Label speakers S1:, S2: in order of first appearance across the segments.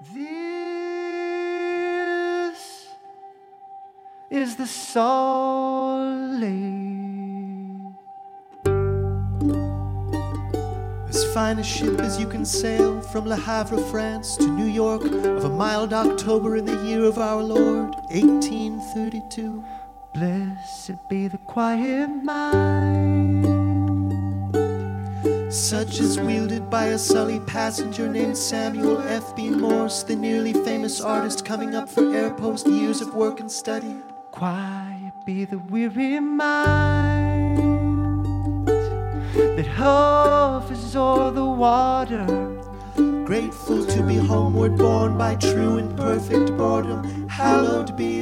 S1: This is the Lake. As fine a ship as you can sail from Le Havre, France to New York of a mild October in the year of our Lord, 1832. Blessed be the quiet mind, such as wielded by a Sully passenger named Samuel F. B. Morse, the nearly famous artist coming up for air post years of work and study. Quiet be the weary mind that hovers o'er the water. Grateful to be homeward borne by true and perfect boredom, hallowed be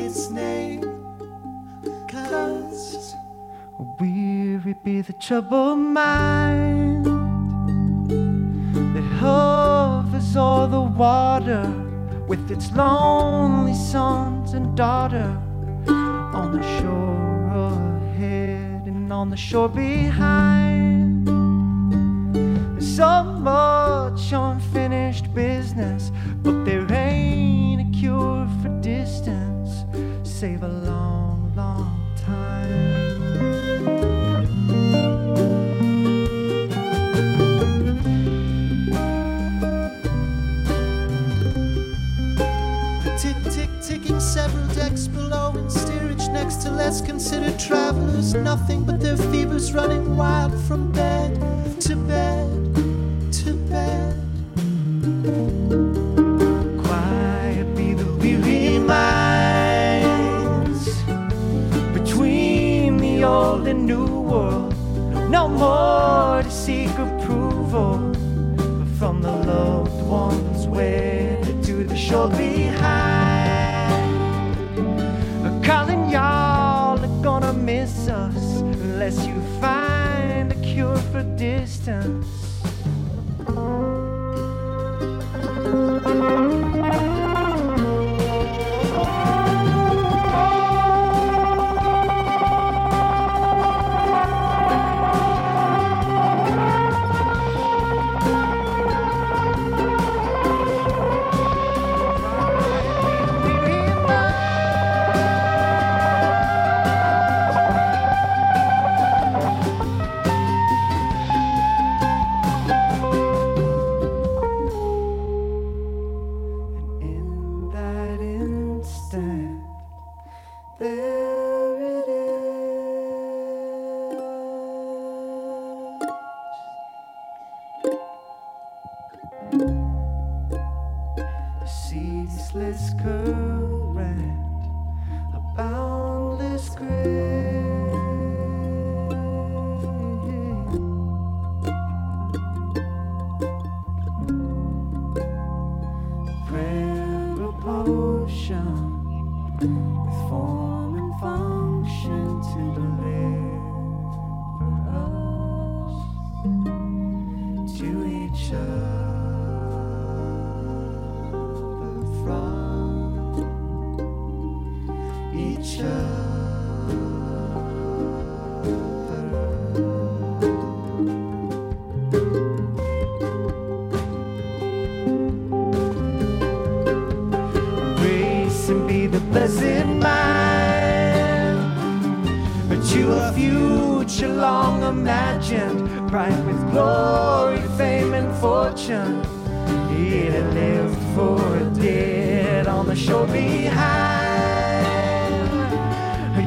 S1: be the troubled mind that hovers o'er the water with its lonely sons and daughter on the shore ahead and on the shore behind. There's so much unfinished business, but there ain't a cure for distance. Save a long, to less considered travelers. Nothing but their fevers running wild from bed to bed to bed. Quiet be the weary minds between the old and new world. No more to seek approval from the loved ones wedded to the shore behind. For distance. Ceaseless current, a boundless grave. prayer a potion with form and function to deliver us to each other future long imagined, bright with glory, fame, and fortune. It had lived for a dead on the shore behind.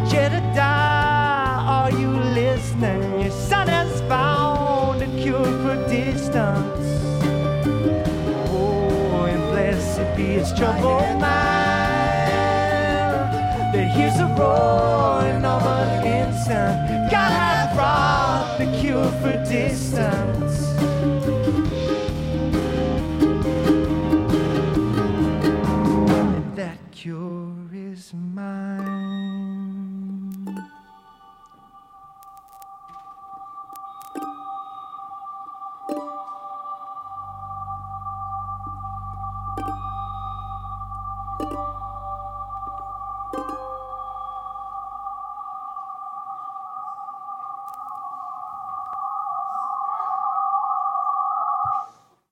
S1: Jedediah, are you listening? Your son has found a cure for distance. Oh, and blessed be his troubled mind that hears a roaring of an instant. Distance. And that cure is mine.